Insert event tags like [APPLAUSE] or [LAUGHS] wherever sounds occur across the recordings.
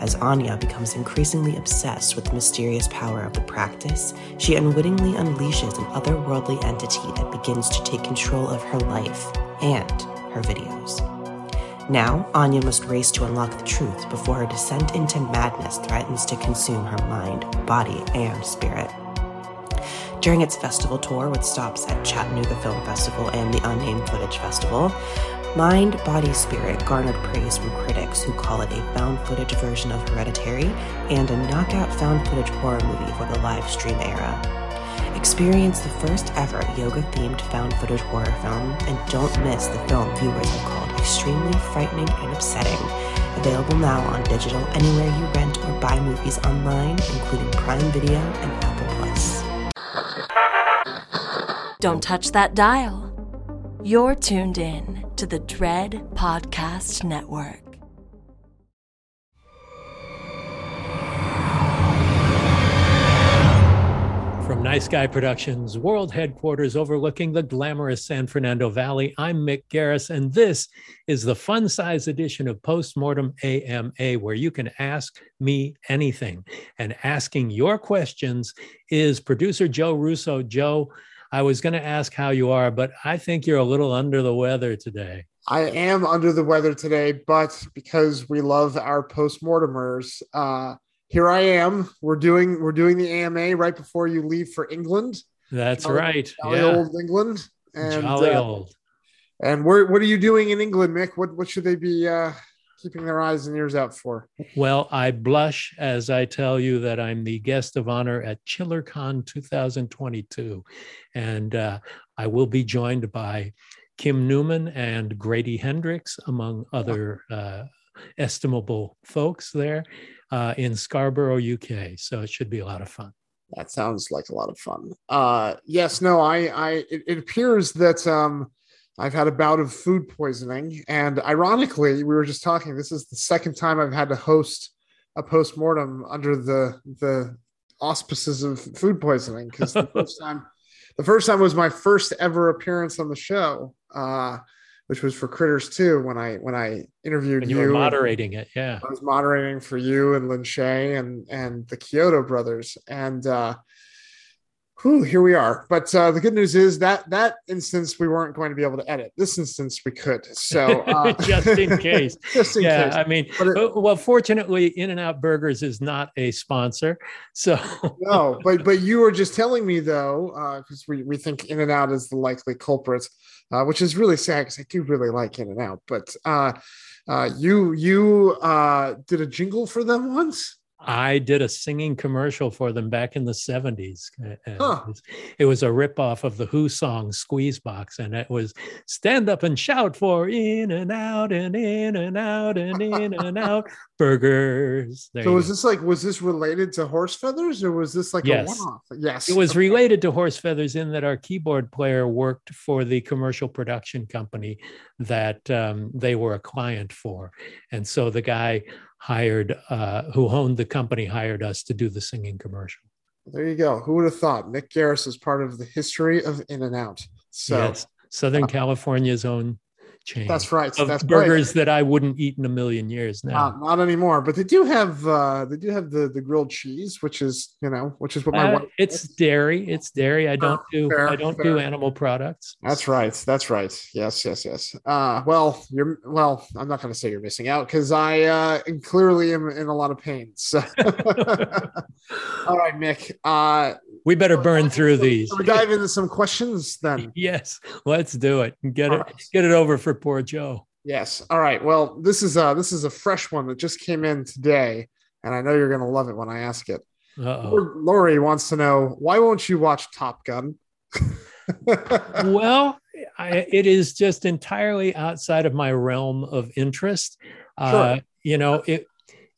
As Anya becomes increasingly obsessed with the mysterious power of the practice, she unwittingly unleashes an otherworldly entity that begins to take control of her life and her videos. Now, Anya must race to unlock the truth before her descent into madness threatens to consume her mind, body, and spirit. During its festival tour with stops at Chattanooga Film Festival and the Unnamed Footage Festival, Mind, Body, Spirit garnered praise from critics who call it a found footage version of Hereditary and a knockout found footage horror movie for the live stream era. Experience the first ever yoga themed found footage horror film and don't miss the film viewers have called extremely frightening and upsetting. Available now on digital anywhere you rent or buy movies online, including Prime Video and Apple Don't touch that dial. You're tuned in to the Dread Podcast Network. From Nice Guy Productions, world headquarters overlooking the glamorous San Fernando Valley, I'm Mick Garris, and this is the fun size edition of Postmortem AMA, where you can ask me anything. And asking your questions is producer Joe Russo. Joe, I was going to ask how you are, but I think you're a little under the weather today. I am under the weather today, but because we love our postmortemers, uh, here I am. We're doing we're doing the AMA right before you leave for England. That's Jolly- right. Jolly yeah. old England. And Jolly uh, old. and where what are you doing in England, Mick? What what should they be uh, keeping their eyes and ears out for? Well, I blush as I tell you that I'm the guest of honor at ChillerCon 2022. And uh, I will be joined by Kim Newman and Grady Hendrix, among other uh, estimable folks there uh, in Scarborough, UK. So it should be a lot of fun. That sounds like a lot of fun. Uh, yes, no, I, I, it, it appears that um, I've had a bout of food poisoning, and ironically, we were just talking. This is the second time I've had to host a postmortem under the the auspices of food poisoning because the [LAUGHS] first time, the first time was my first ever appearance on the show, uh, which was for Critters Two when I when I interviewed And you you were moderating it. Yeah. I was moderating for you and Lin Shay and and the Chiodo brothers. And uh whew, here we are. But uh the good news is that that instance we weren't going to be able to edit. This instance we could. So [LAUGHS] uh Just in [LAUGHS] case. just in yeah. case. I mean, But it- uh, well, fortunately, In and Out Burgers is not a sponsor. So no, but but you were just telling me though, uh, because we, we think In and Out is the likely culprit, uh, which is really sad because I do really like In and Out. But uh uh you you uh did a jingle for them once? I did a singing commercial for them back in the 70s. Uh, uh, Huh. It was- a ripoff of the Who song Squeeze Box, and it was stand up and shout for in and out and in and out and in and out burgers. There So was go. this like was this related to horse feathers or was this like Yes. a one-off? Yes. It was related to Horse Feathers in that our keyboard player worked for the commercial production company that um, they were a client for. And so the guy hired, uh, who owned the company, hired us to do the singing commercial. There you go. Who would have thought Mick Garris is part of the history of In and Out? So yes, Southern California's own chain. that's right. Of That's burgers right. that I wouldn't eat in a million years now. Uh, not anymore, but they do have uh, they do have the the grilled cheese, which is you know which is what my Uh, wife. it's dairy. It's dairy. I don't do. fair, I don't do animal products. That's right. That's right. Yes, yes, yes. Uh, well, you're well. I'm not going to say you're missing out because I uh, clearly am in a lot of pain. So, [LAUGHS] all right, Mick. Uh, We better burn through these. We dive into some questions then? [LAUGHS] Yes, let's do it. Get All it. right. Get it over for poor Joe. Yes. All right. Well, this is uh this is a fresh one that just came in today, and I know you're gonna love it when I ask it. Uh-oh. Lori wants to know why won't you watch Top Gun? [LAUGHS] well, I, it is just entirely outside of my realm of interest. Uh, you know, it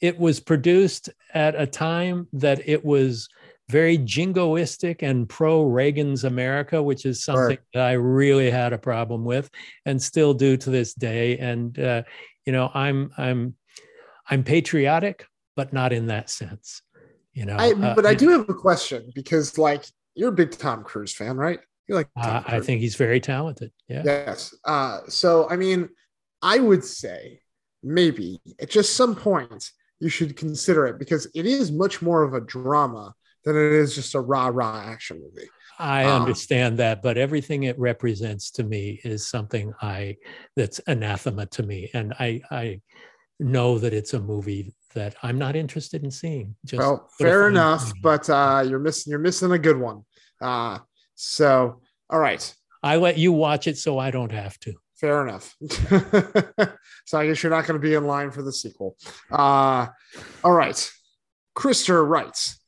it was produced at a time that it was very jingoistic and pro Reagan's America, which is something right. that I really had a problem with and still do to this day. And uh, you know, I'm I'm I'm patriotic, but not in that sense. You know, I, uh, but uh, I do have a question because, like, you're a big Tom Cruise fan, right? You like? Uh, I think he's very talented. Yeah. Yes. Uh, so, I mean, I would say maybe at just some point you should consider it because it is much more of a drama than it is just a rah rah action movie. I um, understand that, but everything it represents to me is something I that's anathema to me, and I I know that it's a movie that I'm not interested in seeing. Just well, fair enough, movie. but uh, you're missing you're missing a good one. Uh, so all right, I let you watch it, so I don't have to. Fair enough. [LAUGHS] so I guess you're not going to be in line for the sequel. Uh, all right. Krister writes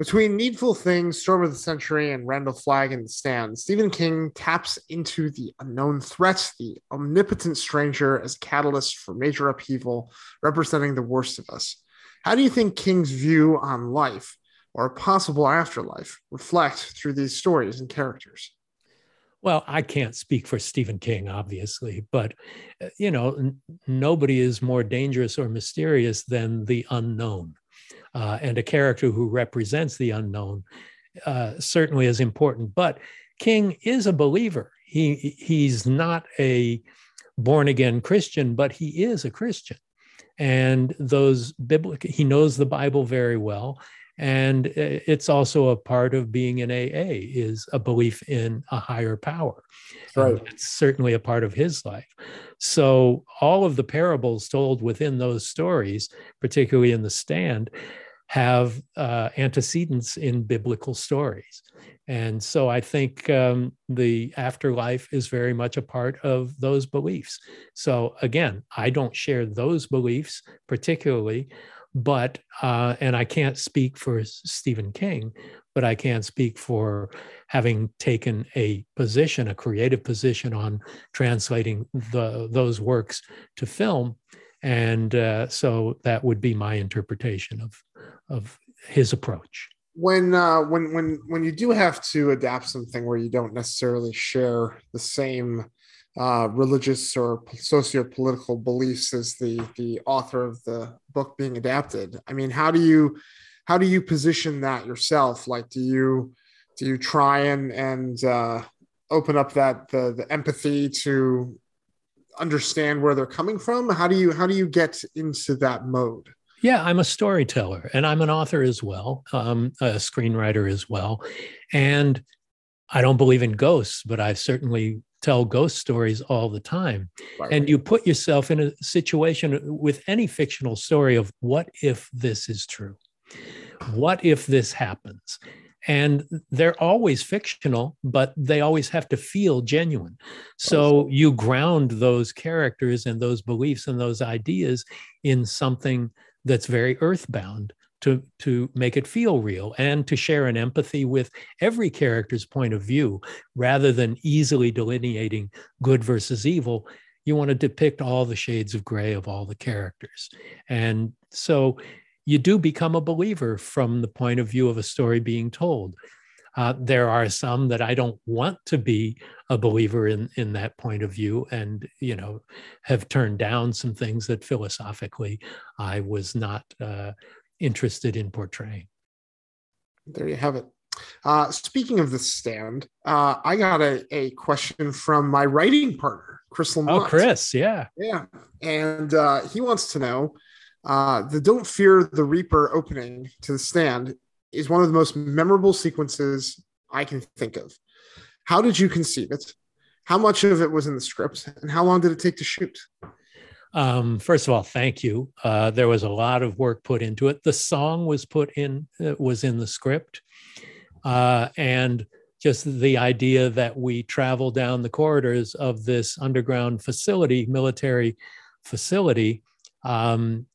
Between Needful Things, Storm of the Century, and Randall Flagg in the Stand, Stephen King taps into the unknown threat, the omnipotent stranger, as catalyst for major upheaval, representing the worst of us. How do you think King's view on life or a possible afterlife reflect through these stories and characters? Well, I can't speak for Stephen King, obviously, but uh, you know, n- nobody is more dangerous or mysterious than the unknown, uh, and a character who represents the unknown uh, certainly is important. But King is a believer. He he's not a born again Christian, but he is a Christian, and those biblical. He knows the Bible very well, and uh, it's also a part of being an aa is a belief in a higher power. Right. it's certainly a part of his life. So all of the parables told within those stories particularly in the stand have uh, antecedents in biblical stories. And so i think um, the afterlife is very much a part of those beliefs. So again i don't share those beliefs particularly but uh, and I can't speak for Stephen King, but I can speak for having taken a position, a creative position on translating the those works to film, and uh, so that would be my interpretation of of his approach. When uh, when when when you do have to adapt something where you don't necessarily share the same uh, religious or socio-political beliefs as the the author of the book being adapted. I mean, how do you how do you position that yourself? Like, do you do you try and and uh, open up that the the empathy to understand where they're coming from? How do you how do you get into that mode? Yeah, I'm a storyteller and I'm an author as well, um, a screenwriter as well, and I don't believe in ghosts, but I've certainly tell ghost stories all the time. Right. And you put yourself in a situation with any fictional story of what if this is true? What if this happens? And they're always fictional, but they always have to feel genuine. So you ground those characters and those beliefs and those ideas in something that's very earthbound to to make it feel real and to share an empathy with every character's point of view rather than easily delineating good versus evil. You want to depict all the shades of gray of all the characters. And so you do become a believer from the point of view of a story being told. Uh, there are some that I don't want to be a believer in in that point of view, and you know, have turned down some things that philosophically I was not uh, interested in portraying. There you have it. Uh, speaking of the stand, uh, I got a, a question from my writing partner, Chris oh, Lamont. Oh, Chris, yeah. Yeah. And uh, he wants to know uh, the Don't Fear the Reaper opening to the stand is one of the most memorable sequences I can think of. How did you conceive it? How much of it was in the script? And how long did it take to shoot? Um, first of all, thank you. Uh, there was a lot of work put into it. The song was put in uh, was in the script, uh, and just the idea that we travel down the corridors of this underground facility, military facility, um,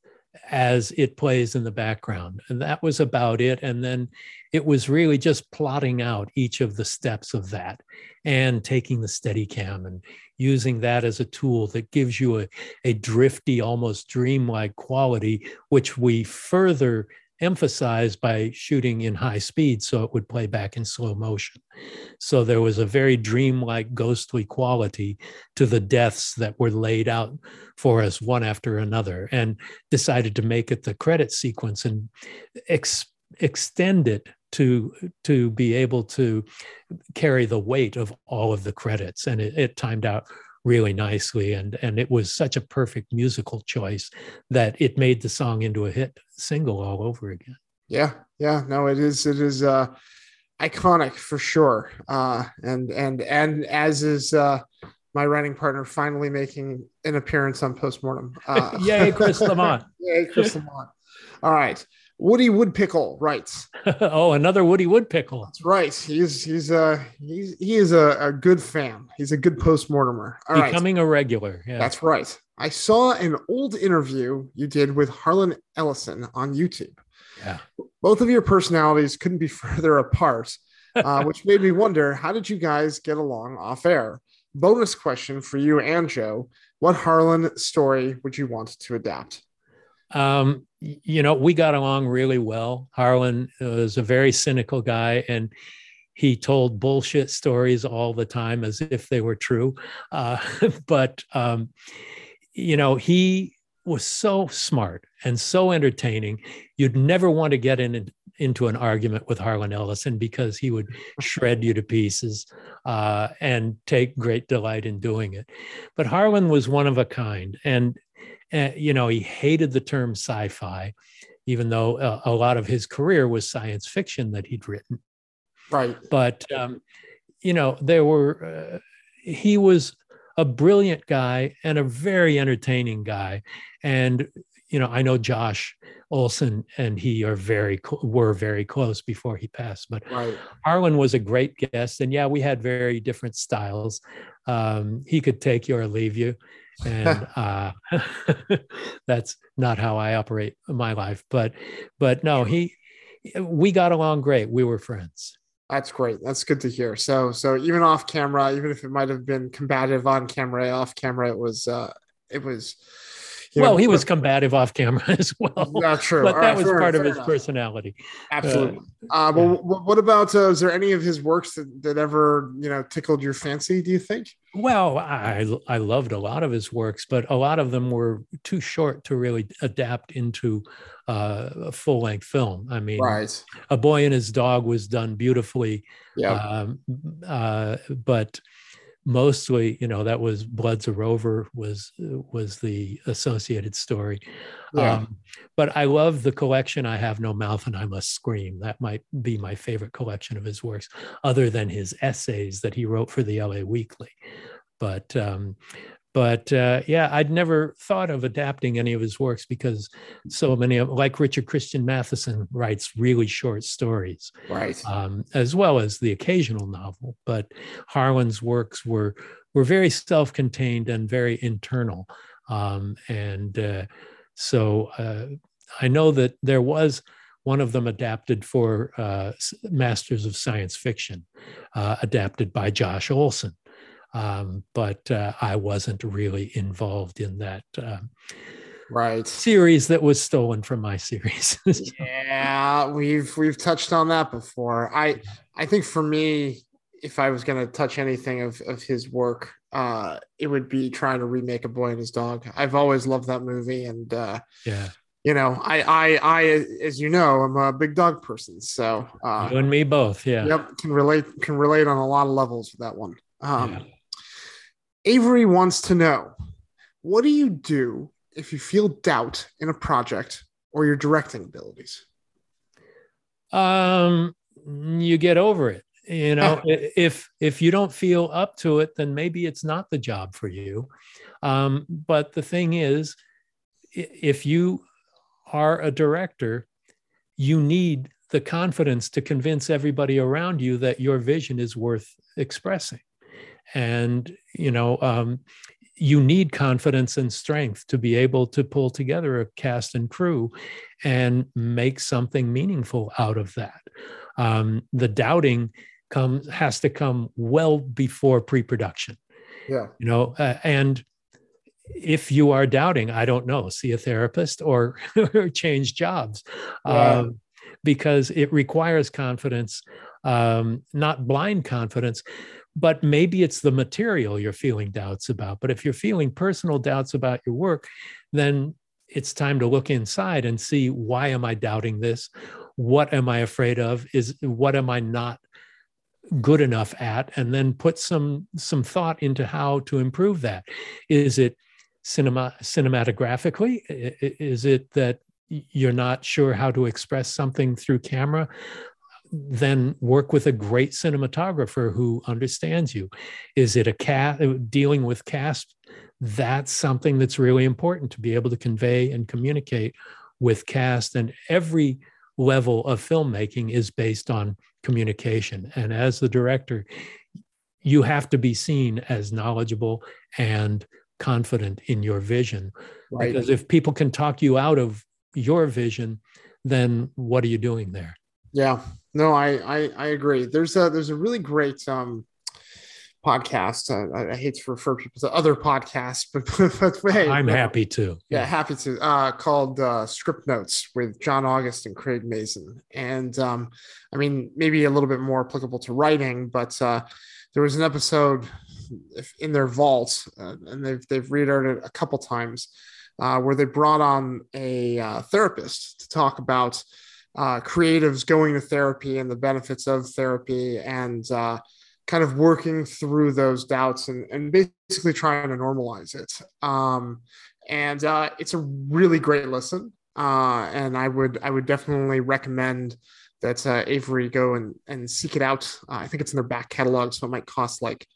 as it plays in the background. And that was about it. And then it was really just plotting out each of the steps of that and taking the steady cam and using that as a tool that gives you a, a drifty, almost dreamlike quality, which we further emphasized by shooting in high speed so it would play back in slow motion. So there was a very dreamlike, ghostly quality to the deaths that were laid out for us one after another, and decided to make it the credit sequence and ex- extend it to to be able to carry the weight of all of the credits and it, it timed out really nicely and and it was such a perfect musical choice that it made the song into a hit single all over again. Yeah yeah no it is it is uh iconic for sure uh and and and as is uh my writing partner finally making an appearance on postmortem uh [LAUGHS] yay chris [LAUGHS] lamont. Yay chris lamont. All right Woody Woodpickle writes. [LAUGHS] oh, another Woody Woodpickle. That's right. He's he's uh he's he is a, a good fan. He's a good postmortemer. All Becoming right. a regular. Yeah. That's right. I saw an old interview you did with Harlan Ellison on YouTube. Yeah. Both of your personalities couldn't be [LAUGHS] further apart, uh, [LAUGHS] which made me wonder how did you guys get along off air? Bonus question for you and Joe: What Harlan story would you want to adapt? Um, you know, we got along really well. Harlan was a very cynical guy and he told bullshit stories all the time as if they were true. Uh, [LAUGHS] but, um, you know, he was so smart and so entertaining. You'd never want to get in into an argument with Harlan Ellison because he would [LAUGHS] shred you to pieces uh, and take great delight in doing it. But Harlan was one of a kind. And uh, you know, he hated the term sci fi, even though uh, a lot of his career was science fiction that he'd written. Right. But, um, you know, there were, uh, he was a brilliant guy and a very entertaining guy. And, you know, I know Josh Olson and he are very were very close before he passed. But right. Harlan was a great guest, and yeah, we had very different styles. Um, he could take you or leave you, and [LAUGHS] uh, [LAUGHS] that's not how I operate my life. But but no, he we got along great. We were friends. That's great. That's good to hear. So so even off camera, even if it might have been combative on camera, off camera, it was uh it was well, know, he was combative off camera [LAUGHS] as well. Not true. But All that right, was part of his enough. personality. Absolutely. Uh, uh, but yeah. what about? Uh, is there any of his works that, that ever you know tickled your fancy? Do you think? Well, I I loved a lot of his works, but a lot of them were too short to really adapt into uh, a full length film. I mean, right. A Boy and His Dog was done beautifully. Yeah. Um, uh, but mostly you know that was blood's a rover was was the associated story. Yeah. um, but i love the collection i have no mouth and i must scream. That might be my favorite collection of his works other than his essays that he wrote for the la weekly. But um, but uh, yeah, I'd never thought of adapting any of his works because so many of, like Richard Christian Matheson writes really short stories, right, um, as well as the occasional novel. But Harlan's works were were very self-contained and very internal, um, and uh, so uh, I know that there was one of them adapted for uh, Masters of Science Fiction, uh, adapted by Josh Olson. Um, but uh, I wasn't really involved in that uh, right series that was stolen from my series. [LAUGHS] yeah, we've we've touched on that before. I I think for me, if I was going to touch anything of of his work, uh, it would be trying to remake A Boy and His Dog. I've always loved that movie, and uh, yeah. You know, I, I, I, as you know, I'm a big dog person. So uh, you and me both, yeah. Yep, can relate, can relate on a lot of levels with that one. Um, yeah. Avery wants to know what do you do if you feel doubt in a project or your directing abilities? Um, you get over it. You know, [LAUGHS] if if you don't feel up to it, then maybe it's not the job for you. Um, but the thing is, if you are a director, you need the confidence to convince everybody around you that your vision is worth expressing and you know um, you need confidence and strength to be able to pull together a cast and crew and make something meaningful out of that. Um, the doubting comes has to come well before pre-production. Yeah, you know, uh, and if you are doubting, I don't know, see a therapist or, [LAUGHS] change jobs, yeah. um, because it requires confidence, um, not blind confidence, but maybe it's the material you're feeling doubts about. But if you're feeling personal doubts about your work, then it's time to look inside and see why am I doubting this? What am I afraid of? Is what am I not good enough at? And then put some some thought into how to improve that. Is it cinema cinematographically? Is it that you're not sure how to express something through camera? Then work with a great cinematographer who understands you. Is it a cast uh, dealing with cast? That's something that's really important to be able to convey and communicate with cast. And every level of filmmaking is based on communication. And as the director, you have to be seen as knowledgeable and confident in your vision. Right. Because if people can talk you out of your vision, then what are you doing there? Yeah, no, I, I, I agree. There's a there's a really great um podcast. Uh, I hate to refer people to other podcasts, [LAUGHS] but, but, but hey, I'm happy to. Yeah, yeah, happy to. Uh, called uh, Script Notes with John August and Craig Mazin, and um, I mean maybe a little bit more applicable to writing, but uh, there was an episode in their vault, uh, and they've they've read it a couple times, uh, where they brought on a uh, therapist to talk about uh, creatives going to therapy and the benefits of therapy and uh, kind of working through those doubts and, and basically trying to normalize it. Um, and uh, it's a really great listen. Uh, and I would I would definitely recommend that uh, Avery go and, and seek it out. Uh, I think it's in their back catalog, so it might cost like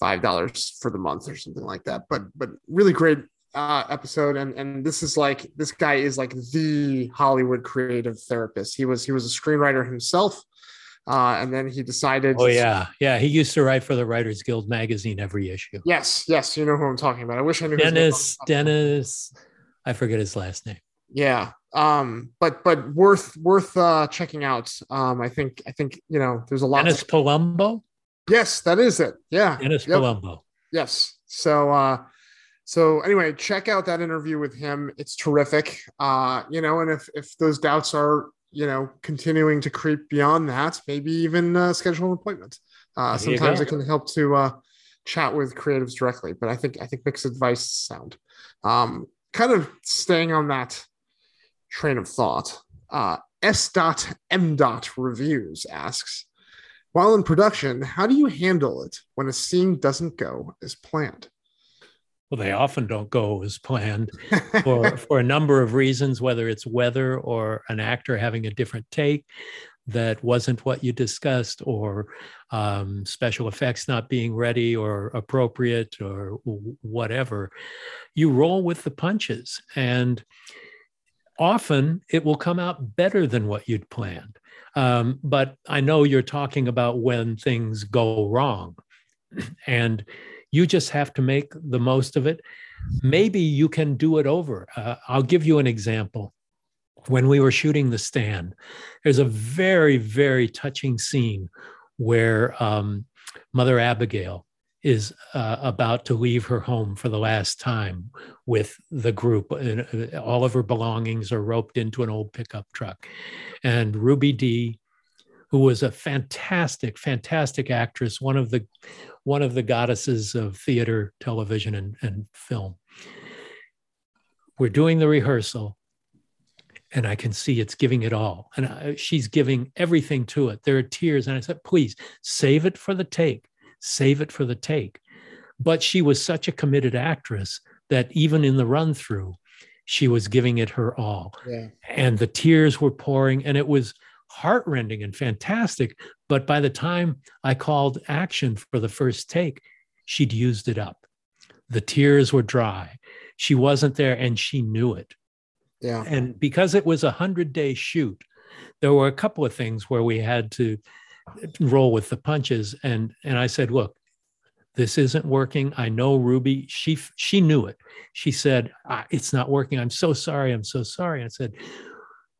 five dollars for the month or something like that. But but really great uh, episode, and and this is like this guy is like the Hollywood creative therapist. He was he was a screenwriter himself, uh, and then he decided. Oh yeah, yeah. He used to write for the Writers Guild magazine every issue. Yes, yes. You know who I'm talking about. I wish I knew. Dennis. Dennis. I forget his last name. Yeah. Um. But but worth worth uh checking out. Um. I think I think you know there's a lot. Dennis to- Palumbo. Yes, that is it. Yeah. Dennis yep. Palumbo. Yes. So. uh so anyway, check out that interview with him. It's terrific. Uh, you know, and if if those doubts are you know continuing to creep beyond that, maybe even uh, schedule an appointment. Uh, sometimes it can help to uh, chat with creatives directly. But I think I think Mick's advice is sound. Um, kind of staying on that train of thought. Uh, Dot Reviews asks, while in production, how do you handle it when a scene doesn't go as planned? Well, they often don't go as planned [LAUGHS] for, for a number of reasons, whether it's weather or an actor having a different take that wasn't what you discussed, or um, special effects not being ready or appropriate or whatever. You roll with the punches. And often it will come out better than what you'd planned. Um, but I know you're talking about when things go wrong. [CLEARS THROAT] And you just have to make the most of it. Maybe you can do it over. Uh, I'll give you an example. When we were shooting The Stand, there's a very, very touching scene where um, Mother Abigail is uh, about to leave her home for the last time with the group. Uh, all of her belongings are roped into an old pickup truck. And Ruby Dee, who was a fantastic, fantastic actress, one of the one of the goddesses of theater, television, and, and film. We're doing the rehearsal, and I can see it's giving it all. And I, she's giving everything to it. There are tears. And I said, please save it for the take, save it for the take. But she was such a committed actress that even in the run through, she was giving it her all. Yeah. And the tears were pouring, and it was heartrending and fantastic. But by the time I called action for the first take, she'd used it up. The tears were dry. She wasn't there and she knew it. Yeah. And because it was a hundred day shoot, there were a couple of things where we had to roll with the punches. And and I said, look, this isn't working. I know Ruby. She she knew it. She said, "It's not working. I'm so sorry. I'm so sorry." I said,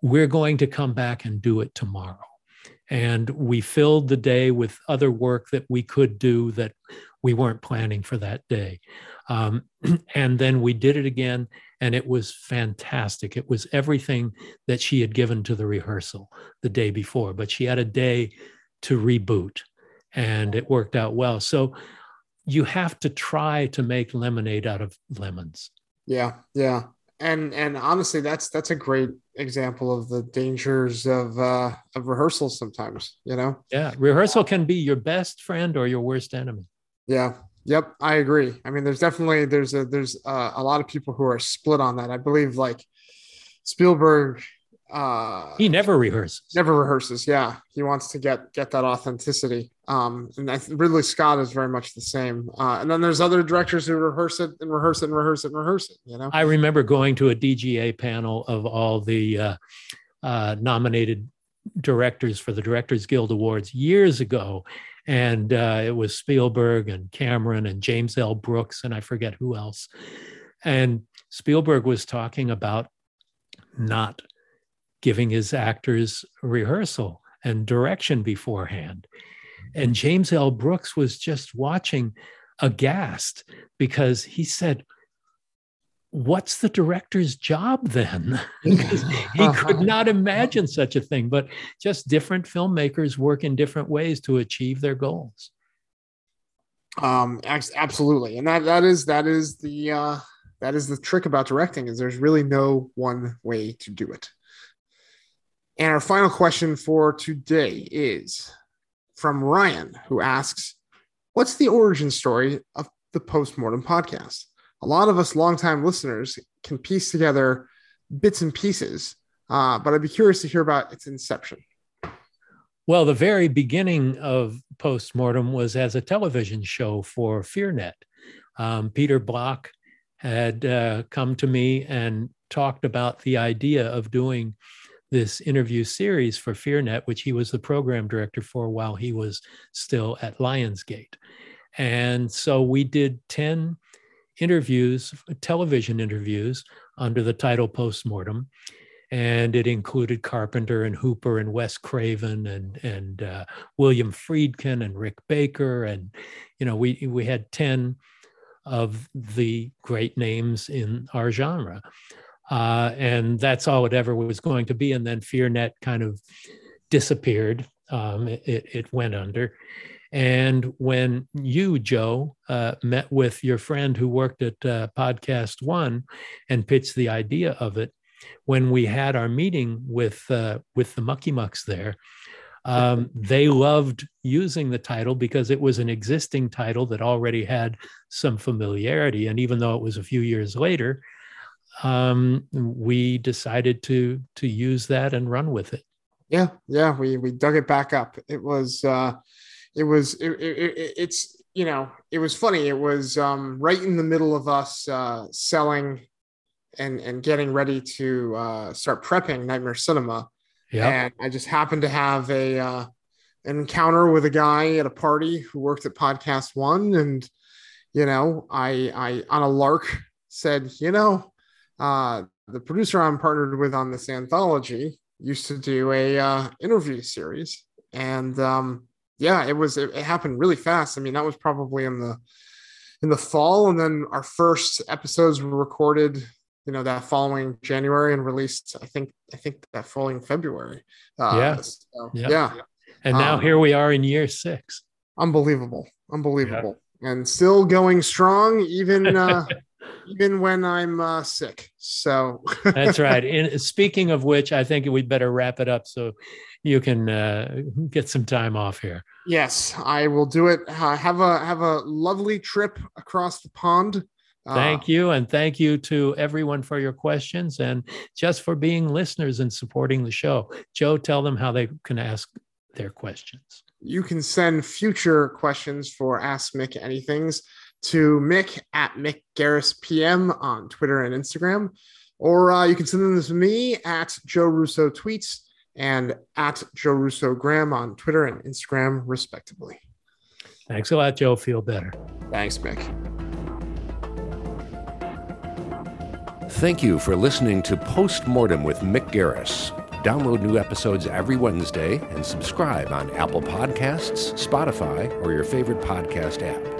"We're going to come back and do it tomorrow." And we filled the day with other work that we could do that we weren't planning for that day. Um, [CLEARS THROAT] and then we did it again, and it was fantastic. It was everything that she had given to the rehearsal the day before, but she had a day to reboot, and it worked out well. So you have to try to make lemonade out of lemons. Yeah, yeah, and and honestly, that's that's a great example of the dangers of uh, of rehearsals. Sometimes, you know. Yeah, rehearsal can be your best friend or your worst enemy. Yeah. Yep. I agree. I mean, there's definitely there's a there's a, a lot of people who are split on that. I believe like Spielberg uh he never rehearses. never rehearses. Yeah. He wants to get get that authenticity. Um and I th- ridley scott is very much the same. Uh and then there's other directors who rehearse it and rehearse it and rehearse it and rehearse it you know? I remember going to a dga panel of all the uh, uh nominated directors for the directors guild awards years ago. And uh, it was Spielberg and Cameron and James L. Brooks and I forget who else. And Spielberg was talking about not giving his actors rehearsal and direction beforehand. And James L. Brooks was just watching aghast because he said, what's the director's job then? [LAUGHS] because he [LAUGHS] could not imagine such a thing. But just different filmmakers work in different ways to achieve their goals. Um, absolutely, and that that is that is the uh, that is the trick about directing is there's really no one way to do it. And our final question for today is from Ryan, who asks, "What's the origin story of the postmortem podcast?" a lot of us longtime listeners can piece together bits and pieces, uh, but I'd be curious to hear about its inception. Well, the very beginning of Postmortem was as a television show for FearNet. Um, Peter Block had uh, come to me and talked about the idea of doing this interview series for FearNet, which he was the program director for while he was still at Lionsgate. And so we did 10 interviews, television interviews, under the title Postmortem. And it included Carpenter and Hooper and Wes Craven and and uh, William Friedkin and Rick Baker and you know we we had ten of the great names in our genre, uh, and that's all it ever was going to be. And then FearNet kind of disappeared; um, it, it went under, and when you, Joe, uh, met with your friend who worked at uh, Podcast One and pitched the idea of it, when we had our meeting with uh, with the Mucky Mucks there, um, [LAUGHS] they loved using the title because it was an existing title that already had some familiarity. And even though it was a few years later, um, we decided to to use that and run with it. Yeah, yeah, we we dug it back up. It was uh, it was it, it, it's you know it was funny it was um, right in the middle of us uh, selling and and getting ready to uh, start prepping nightmare cinema yeah and i just happened to have a uh, an encounter with a guy at a party who worked at podcast one and you know i i on a lark said you know uh, the producer i'm partnered with on this anthology used to do a uh, interview series and um, yeah, it was it, it happened really fast. I mean, that was probably in the in the fall, and then our first episodes were recorded, you know, that following January and released. I think I think that following February. Uh, yeah. So, yeah. yeah. And now um, here we are in year six. Unbelievable, unbelievable, yeah. and still going strong, even. [LAUGHS] Uh, even when I'm uh, sick. So [LAUGHS] that's right. And speaking of which, I think we'd better wrap it up so you can uh, get some time off here. Yes, I will do it. Uh, have a have a lovely trip across the pond. Uh, thank you, and thank you to everyone for your questions and just for being listeners and supporting the show. Joe, tell them how they can ask their questions. You can send future questions for Ask Mick Anythings to Mick at Mick Garris PM on Twitter and Instagram, or uh, you can send them to me at Joe Russo Tweets and at Joe Russo Graham on Twitter and Instagram, respectively. Thanks a lot, Joe. Feel better. Thanks, Mick. Thank you for listening to Postmortem with Mick Garris. Download new episodes every Wednesday and subscribe on Apple Podcasts, Spotify, or your favorite podcast app.